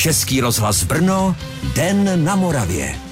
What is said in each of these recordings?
Český rozhlas Brno, Den na Moravě.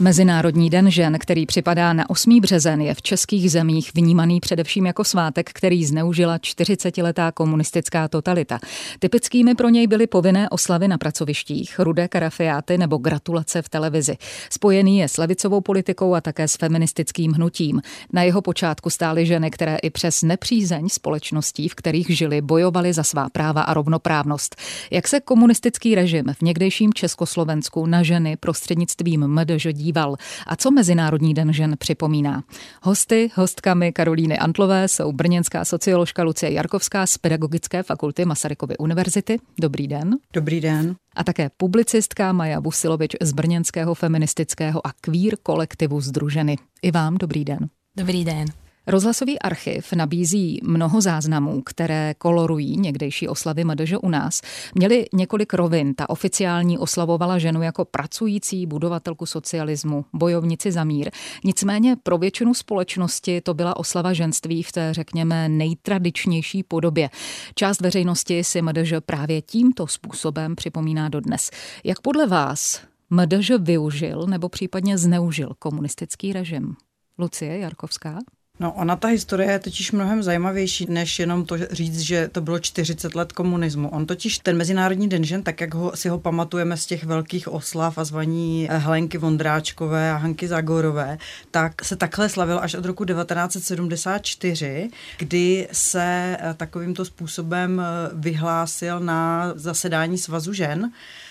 Mezinárodní den žen, který připadá na 8. březen, je v českých zemích vnímaný především jako svátek, který zneužila 40-letá komunistická totalita. Typickými pro něj byly povinné oslavy na pracovištích, rudé karafiáty nebo gratulace v televizi. Spojený je s levicovou politikou a také s feministickým hnutím. Na jeho počátku stály ženy, které i přes nepřízeň společností, v kterých žili, bojovaly za svá práva a rovnoprávnost. Jak se komunistický režim v někdejším Československu na ženy prostřednictvím MDŽ díval a co Mezinárodní den žen připomíná. Hosty, hostkami Karolíny Antlové jsou brněnská socioložka Lucie Jarkovská z Pedagogické fakulty Masarykovy univerzity. Dobrý den. Dobrý den. A také publicistka Maja Busilovič z brněnského feministického a queer kolektivu Združeny. I vám dobrý den. Dobrý den. Rozhlasový archiv nabízí mnoho záznamů, které kolorují někdejší oslavy MDŽ u nás. Měli několik rovin. Ta oficiální oslavovala ženu jako pracující budovatelku socialismu, bojovnici za mír. Nicméně pro většinu společnosti to byla oslava ženství v té, řekněme, nejtradičnější podobě. Část veřejnosti si MDŽ právě tímto způsobem připomíná dodnes. Jak podle vás MDŽ využil nebo případně zneužil komunistický režim? Lucie Jarkovská? No, ona ta historie je totiž mnohem zajímavější, než jenom to říct, že to bylo 40 let komunismu. On totiž ten Mezinárodní den žen, tak jak ho, si ho pamatujeme z těch velkých oslav a zvaní eh, Helenky Vondráčkové a Hanky Zagorové, tak se takhle slavil až od roku 1974, kdy se eh, takovýmto způsobem eh, vyhlásil na zasedání Svazu žen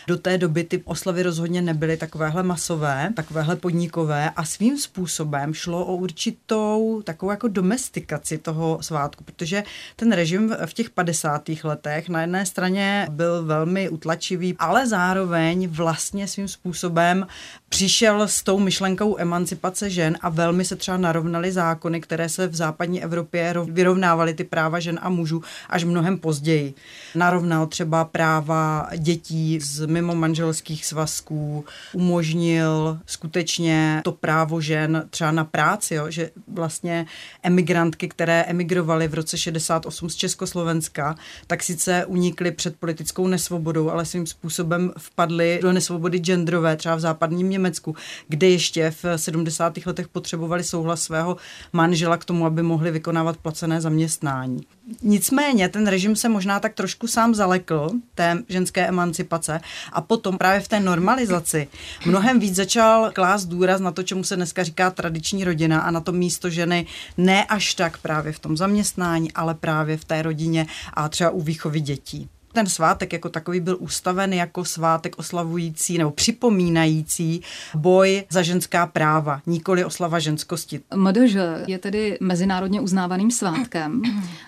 do té doby ty oslavy rozhodně nebyly takovéhle masové, takovéhle podnikové a svým způsobem šlo o určitou takovou jako domestikaci toho svátku, protože ten režim v těch 50. letech na jedné straně byl velmi utlačivý, ale zároveň vlastně svým způsobem přišel s tou myšlenkou emancipace žen a velmi se třeba narovnaly zákony, které se v západní Evropě vyrovnávaly ty práva žen a mužů až mnohem později. Narovnal třeba práva dětí z mimo manželských svazků, umožnil skutečně to právo žen třeba na práci, jo, že vlastně emigrantky, které emigrovaly v roce 68 z Československa, tak sice unikly před politickou nesvobodou, ale svým způsobem vpadly do nesvobody genderové, třeba v západním Německu, kde ještě v 70. letech potřebovali souhlas svého manžela k tomu, aby mohli vykonávat placené zaměstnání. Nicméně ten režim se možná tak trošku sám zalekl té ženské emancipace a potom právě v té normalizaci mnohem víc začal klást důraz na to, čemu se dneska říká tradiční rodina a na to místo ženy ne až tak právě v tom zaměstnání, ale právě v té rodině a třeba u výchovy dětí ten svátek jako takový byl ustaven jako svátek oslavující nebo připomínající boj za ženská práva, nikoli oslava ženskosti. MDŽ je tedy mezinárodně uznávaným svátkem.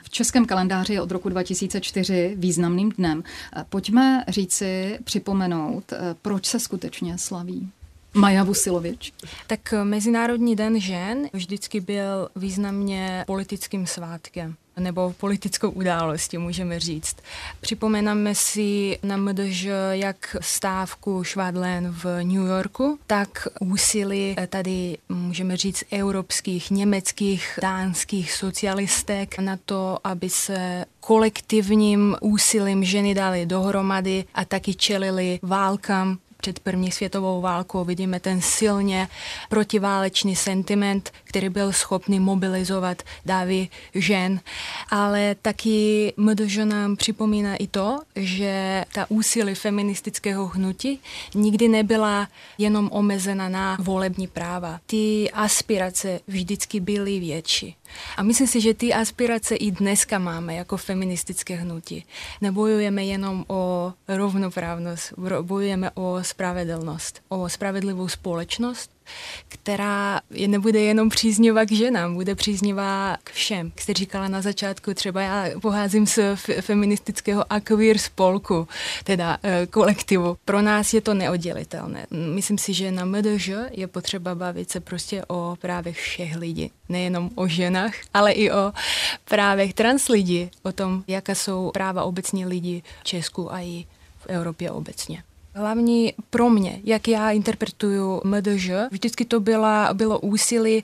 V českém kalendáři je od roku 2004 významným dnem. Pojďme říci, připomenout, proč se skutečně slaví. Maja Vusilovič. Tak Mezinárodní den žen vždycky byl významně politickým svátkem nebo politickou událostí, můžeme říct. Připomenáme si na MDŽ jak stávku Švadlen v New Yorku, tak úsilí tady, můžeme říct, evropských, německých, dánských socialistek na to, aby se kolektivním úsilím ženy dali dohromady a taky čelili válkám před první světovou válkou. Vidíme ten silně protiválečný sentiment, který byl schopný mobilizovat dávy žen. Ale taky MDŽ nám připomíná i to, že ta úsilí feministického hnutí nikdy nebyla jenom omezena na volební práva. Ty aspirace vždycky byly větší. A myslím si, že ty aspirace i dneska máme jako feministické hnutí. Nebojujeme jenom o rovnoprávnost, bojujeme o spravedlnost, o spravedlivou společnost, která je nebude jenom příznivá k ženám, bude příznivá k všem. Jak jste říkala na začátku, třeba já poházím z feministického a queer spolku, teda e, kolektivu. Pro nás je to neoddělitelné. Myslím si, že na MDŽ je potřeba bavit se prostě o právech všech lidí. Nejenom o ženách, ale i o právech trans lidí, o tom, jaká jsou práva obecně lidí v Česku a i v Evropě obecně. Hlavní pro mě, jak já interpretuju MDŽ, vždycky to byla, bylo úsilí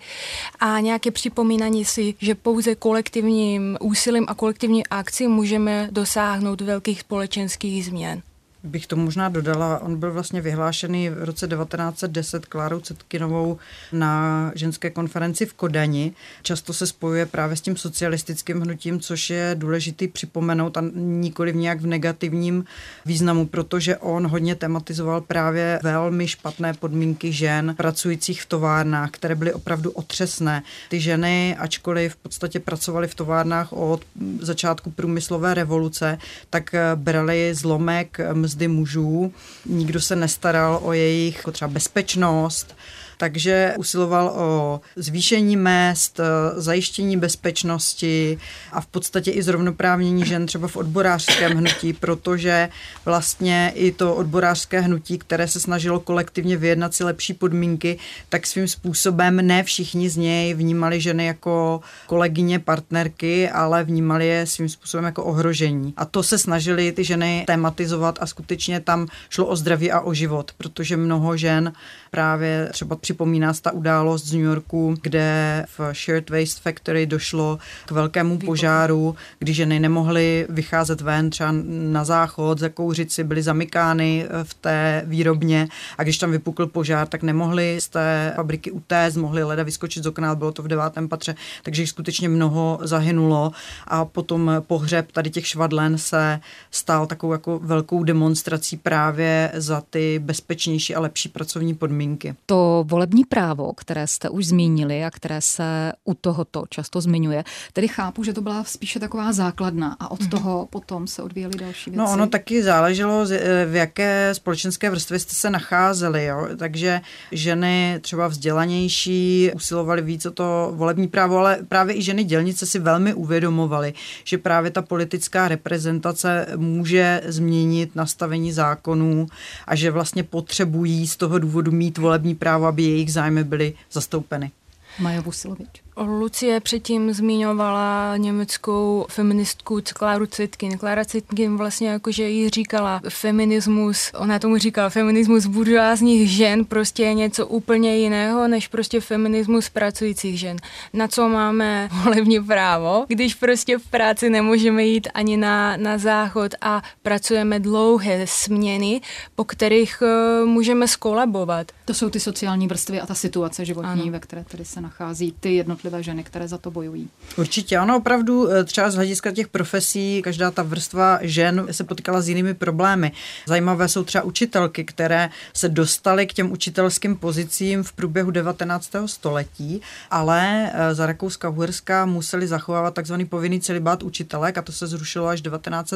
a nějaké připomínání si, že pouze kolektivním úsilím a kolektivní akcí můžeme dosáhnout velkých společenských změn. Bych to možná dodala, on byl vlastně vyhlášený v roce 1910 Klárou Cetkinovou na ženské konferenci v Kodani. Často se spojuje právě s tím socialistickým hnutím, což je důležitý připomenout a nikoli nějak v negativním významu, protože on hodně tematizoval právě velmi špatné podmínky žen pracujících v továrnách, které byly opravdu otřesné. Ty ženy, ačkoliv v podstatě pracovaly v továrnách od začátku průmyslové revoluce, tak brali zlomek mzdy mužů. Nikdo se nestaral o jejich jako třeba bezpečnost, takže usiloval o zvýšení mest, zajištění bezpečnosti a v podstatě i zrovnoprávnění žen třeba v odborářském hnutí, protože vlastně i to odborářské hnutí, které se snažilo kolektivně vyjednat si lepší podmínky, tak svým způsobem ne všichni z něj vnímali ženy jako kolegyně, partnerky, ale vnímali je svým způsobem jako ohrožení. A to se snažili ty ženy tematizovat a skutečně tam šlo o zdraví a o život, protože mnoho žen právě třeba připomíná ta událost z New Yorku, kde v Shirt Waste Factory došlo k velkému požáru, kdy ženy nemohly vycházet ven třeba na záchod, zakouřit si, byly zamykány eh, v té výrobně. A když tam vypukl požár, tak nemohly z té fabriky utéct, mohly leda vyskočit z okna, bylo to v devátém patře, takže jich skutečně mnoho zahynulo. A potom pohřeb tady těch švadlen se stal takovou jako velkou demonstrací právě za ty bezpečnější a lepší pracovní podmínky. To volební právo, které jste už zmínili a které se u tohoto často zmiňuje, tedy chápu, že to byla spíše taková základna a od mm-hmm. toho potom se odvíjely další věci. No ono taky záleželo, v jaké společenské vrstvě jste se nacházeli, jo? takže ženy třeba vzdělanější usilovaly víc o to volební právo, ale právě i ženy dělnice si velmi uvědomovaly, že právě ta politická reprezentace může změnit nastavení zákonů a že vlastně potřebují z toho důvodu mít volební právo, aby jejich zájmy byly zastoupeny. Maja Vusilovič. Lucie předtím zmiňovala německou feministku Kláru Citkin. Klára Citkin vlastně jakože jí říkala feminismus, ona tomu říkala feminismus buržoázních žen prostě je něco úplně jiného, než prostě feminismus pracujících žen. Na co máme volební právo, když prostě v práci nemůžeme jít ani na, na záchod a pracujeme dlouhé směny, po kterých uh, můžeme skolabovat. To jsou ty sociální vrstvy a ta situace životní, ano. ve které tady se nachází ty jednotlivé jednotlivé ženy, které za to bojují. Určitě, ano, opravdu eh, třeba z hlediska těch profesí, každá ta vrstva žen se potýkala s jinými problémy. Zajímavé jsou třeba učitelky, které se dostaly k těm učitelským pozicím v průběhu 19. století, ale eh, za Rakouska-Uherska museli zachovávat takzvaný povinný celibát učitelek a to se zrušilo až 19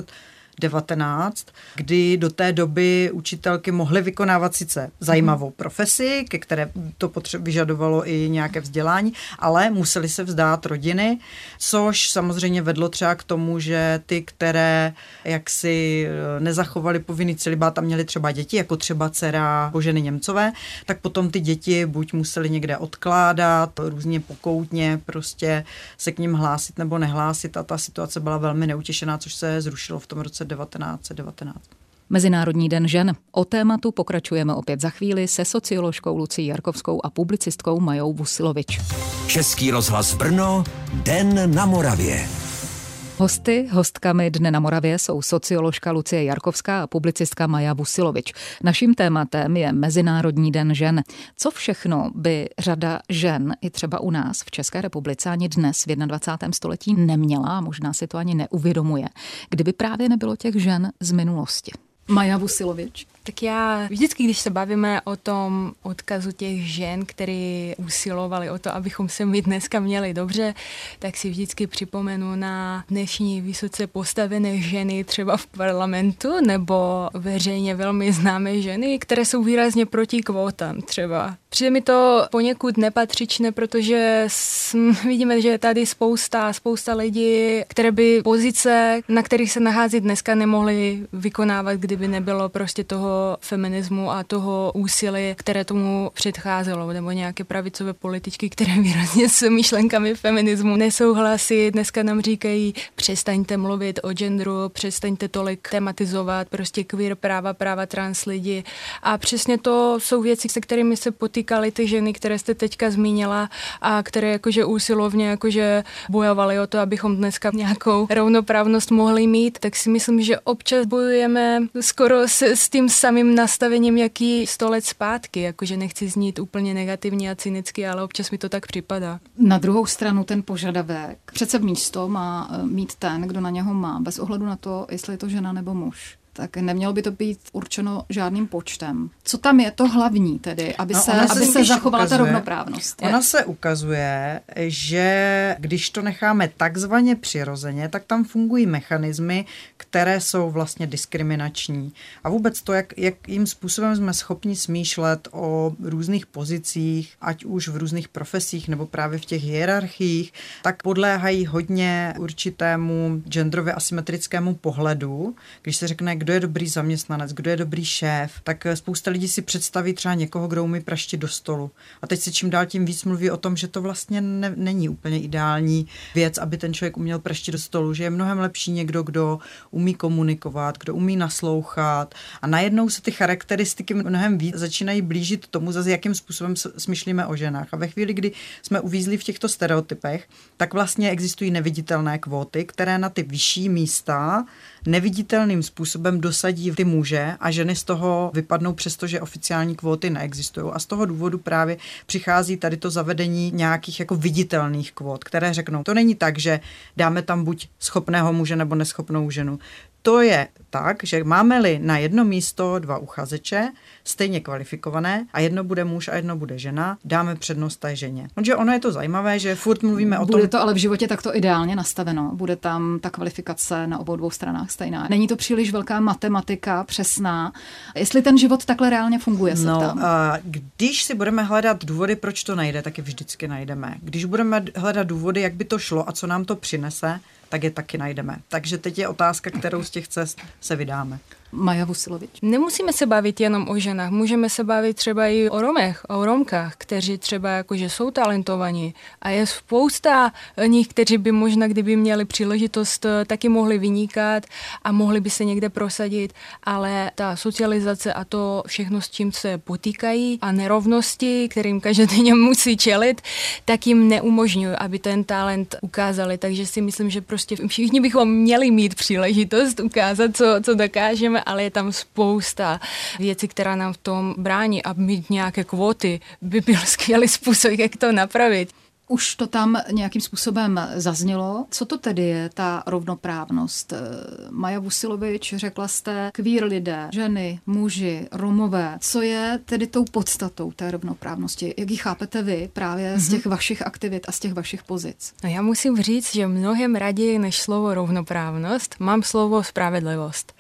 19, kdy do té doby učitelky mohly vykonávat sice zajímavou mhm. profesi, ke které to potře- vyžadovalo i nějaké vzdělání, ale museli se vzdát rodiny, což samozřejmě vedlo třeba k tomu, že ty, které jaksi eh, nezachovali povinný celibát a měli třeba děti, jako třeba dcera Boženy Němcové, tak potom ty děti buď museli někde odkládat, různě pokoutně prostě se k ním hlásit nebo nehlásit a ta situace byla velmi neutěšená, což se zrušilo v tom roce 1919. Mezinárodní den žen. O tématu pokračujeme opět za chvíli se socioložkou Lucí Jarkovskou a publicistkou Majou Vusilovič. Český rozhlas Brno, Den na Moravě. Hosty, hostkami Dne na Moravě jsou socioložka Lucie Jarkovská a publicistka Maja Vusilovič. Naším tématem je Mezinárodní den žen. Co všechno by řada žen, i třeba u nás v České republice, ani dnes v 21. století neměla, a možná si to ani neuvědomuje, kdyby právě nebylo těch žen z minulosti? Maja Vusilovič. Tak já vždycky, když se bavíme o tom odkazu těch žen, které usilovali o to, abychom se my dneska měli dobře, tak si vždycky připomenu na dnešní vysoce postavené ženy třeba v parlamentu nebo veřejně velmi známé ženy, které jsou výrazně proti kvótám třeba. Přijde mi to poněkud nepatřičné, protože vidíme, že je tady spousta, spousta lidí, které by pozice, na kterých se nachází dneska, nemohly vykonávat, kdyby nebylo prostě toho feminismu a toho úsilí, které tomu předcházelo, nebo nějaké pravicové političky, které výrazně s myšlenkami feminismu nesouhlasí. Dneska nám říkají, přestaňte mluvit o genderu, přestaňte tolik tematizovat prostě queer práva, práva trans lidi. A přesně to jsou věci, se kterými se potýká týkaly ty ženy, které jste teďka zmínila a které jakože úsilovně jakože bojovaly o to, abychom dneska nějakou rovnoprávnost mohli mít, tak si myslím, že občas bojujeme skoro s, s tím samým nastavením, jaký sto let zpátky, jakože nechci znít úplně negativně a cynicky, ale občas mi to tak připadá. Na druhou stranu ten požadavek, přece místo má eh, mít ten, kdo na něho má, bez ohledu na to, jestli je to žena nebo muž tak nemělo by to být určeno žádným počtem. Co tam je to hlavní tedy, aby no, se, se, aby se zachovala ukazuje, ta rovnoprávnost? Ona se ukazuje, že když to necháme takzvaně přirozeně, tak tam fungují mechanismy, které jsou vlastně diskriminační. A vůbec to, jak, jakým způsobem jsme schopni smýšlet o různých pozicích, ať už v různých profesích nebo právě v těch hierarchiích, tak podléhají hodně určitému genderově asymetrickému pohledu. Když se řekne, kdo je dobrý zaměstnanec, kdo je dobrý šéf, tak spousta lidí si představí třeba někoho, kdo umí praštit do stolu. A teď se čím dál tím víc mluví o tom, že to vlastně ne, není úplně ideální věc, aby ten člověk uměl praštit do stolu, že je mnohem lepší někdo, kdo umí komunikovat, kdo umí naslouchat. A najednou se ty charakteristiky mnohem víc začínají blížit tomu, zase jakým způsobem smýšlíme o ženách. A ve chvíli, kdy jsme uvízli v těchto stereotypech, tak vlastně existují neviditelné kvóty, které na ty vyšší místa neviditelným způsobem dosadí ty muže a ženy z toho vypadnou, přestože oficiální kvóty neexistují. A z toho důvodu právě přichází tady to zavedení nějakých jako viditelných kvót, které řeknou, to není tak, že dáme tam buď schopného muže nebo neschopnou ženu to je tak, že máme-li na jedno místo dva uchazeče, stejně kvalifikované, a jedno bude muž a jedno bude žena, dáme přednost té ženě. Protože ono je to zajímavé, že furt mluvíme o bude tom... Bude to ale v životě takto ideálně nastaveno. Bude tam ta kvalifikace na obou dvou stranách stejná. Není to příliš velká matematika, přesná. Jestli ten život takhle reálně funguje, se no, A když si budeme hledat důvody, proč to najde, tak je vždycky najdeme. Když budeme hledat důvody, jak by to šlo a co nám to přinese, tak je taky najdeme. Takže teď je otázka, kterou z těch cest se vydáme. Maja Vusilovič. Nemusíme se bavit jenom o ženách, můžeme se bavit třeba i o Romech, o Romkách, kteří třeba jakože jsou talentovaní a je spousta nich, kteří by možná, kdyby měli příležitost, taky mohli vynikat a mohli by se někde prosadit, ale ta socializace a to všechno, s čím se potýkají a nerovnosti, kterým každodenně musí čelit, tak jim neumožňují, aby ten talent ukázali. Takže si myslím, že prostě všichni bychom měli mít příležitost ukázat, co, co dokážeme ale je tam spousta věcí, která nám v tom brání a mít nějaké kvóty by byl skvělý způsob, jak to napravit. Už to tam nějakým způsobem zaznělo. Co to tedy je ta rovnoprávnost? Maja Vusilovič, řekla jste, kvír lidé, ženy, muži, romové. Co je tedy tou podstatou té rovnoprávnosti? Jak ji chápete vy právě mm-hmm. z mhm. těch vašich aktivit a z těch vašich pozic? No já musím říct, že mnohem raději než slovo rovnoprávnost mám slovo spravedlivost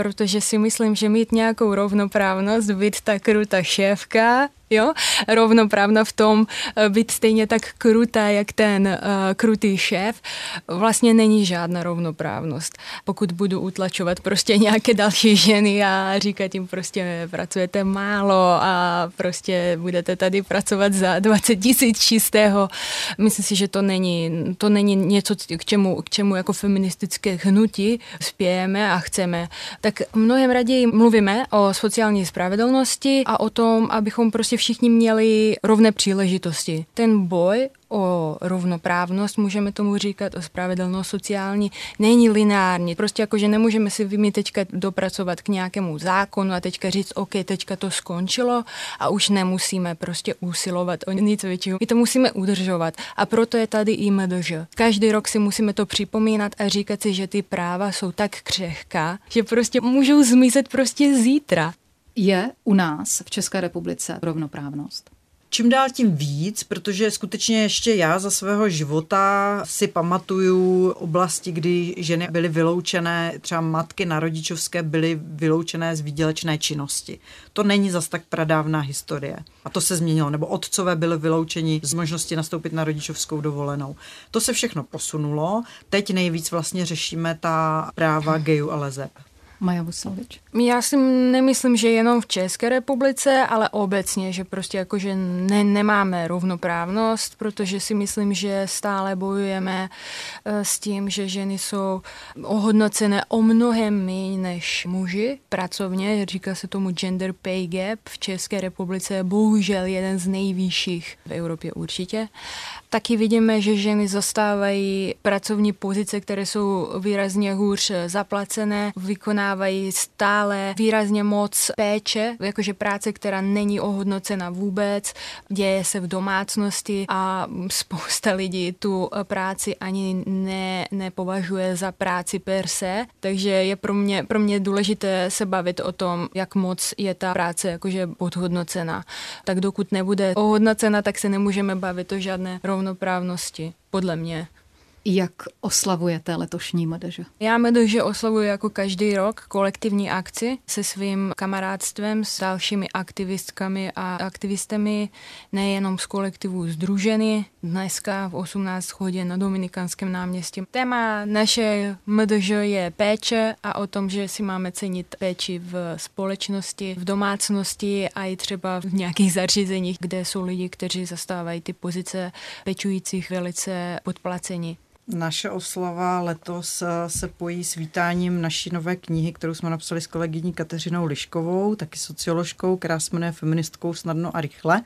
protože si myslím, že mít nějakou rovnoprávnost, být ta krutá šéfka, jo, rovnoprávna v tom eh, být stejně tak krutá, jak ten uh, krutý šéf, vlastně není žádná rovnoprávnost. Pokud budu utlačovat prostě nějaké další ženy a říkat jim prostě pracujete málo a prostě budete tady pracovat za 20 tisíc čistého, myslím si, že to není, to není něco, k čemu, k čemu jako feministické hnutí spějeme a chceme. Tak mnohem raději mluvíme o sociální spravedlnosti a o tom, abychom prostě všichni měli rovné příležitosti. Ten boj o rovnoprávnost, můžeme tomu říkat, o spravedlnost sociální, není lineární. Prostě jako, že nemůžeme si my teďka dopracovat k nějakému zákonu a teďka říct, OK, teďka to skončilo a už nemusíme prostě usilovat o nic většího. My to musíme udržovat a proto je tady i MDŽ. Každý rok si musíme to připomínat a říkat si, že ty práva jsou tak křehká, že prostě můžou zmizet prostě zítra. Je u nás v České republice rovnoprávnost? čím dál tím víc, protože skutečně ještě já za svého života si pamatuju oblasti, kdy ženy byly vyloučené, třeba matky na rodičovské byly vyloučené z výdělečné činnosti. To není zas tak pradávná historie. A to se změnilo. Nebo otcové byly vyloučeni z možnosti nastoupit na rodičovskou dovolenou. To se všechno posunulo. Teď nejvíc vlastně řešíme ta práva gejů a lezeb. Maja Vusilovič. Já si nemyslím, že jenom v České republice, ale obecně, že prostě jakože ne, nemáme rovnoprávnost, protože si myslím, že stále bojujeme eh, s tím, že ženy jsou ohodnocené o mnohem méně než muži pracovně. Říká se tomu gender pay gap. V České republice bohužel jeden z nejvyšších v Evropě určitě. Taky vidíme, že ženy zastávají pracovní pozice, které jsou výrazně hůř zaplacené, vykonávají stále výrazně moc péče, jakože práce, která není ohodnocena vůbec, děje se v domácnosti a spousta lidí tu práci ani ne, nepovažuje za práci per se, takže je pro mě, pro mě důležité se bavit o tom, jak moc je ta práce jakože podhodnocena. Tak dokud nebude ohodnocena, tak se nemůžeme bavit o žádné rovnoprávnosti, podle mě. Jak oslavujete letošní MDŽ? Já MDŽ oslavuji jako každý rok kolektivní akci se svým kamarádstvem, s dalšími aktivistkami a aktivistami, nejenom z kolektivu Združeny, dneska v 18 hodin na Dominikanském náměstí. Téma naše MDŽ je péče a o tom, že si máme cenit péči v společnosti, v domácnosti a i třeba v nějakých zařízeních, kde jsou lidi, kteří zastávají ty pozice pečujících velice podplacení. Naše oslava letos eh, se pojí s vítáním naší nové knihy, kterou jsme napsali s kolegyní Kateřinou Liškovou, taky socioložkou, která se jmenuje Feministkou snadno a rychle.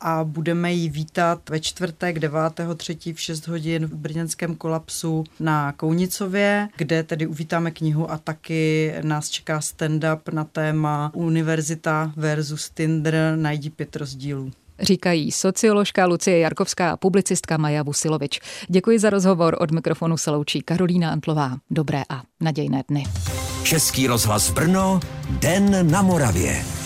A budeme ji vítat ve čtvrtek 9.3. v 6 hodin v brněnském kolapsu na Kounicově, kde tedy uvítáme knihu a taky nás čeká stand-up na téma Univerzita versus Tinder, najdi pět rozdílů říkají socioložka Lucie Jarkovská a publicistka Maja Vusilovič. Děkuji za rozhovor od mikrofonu se loučí Karolína Antlová. Dobré a nadějné dny. Český rozhlas Brno, Den na Moravě.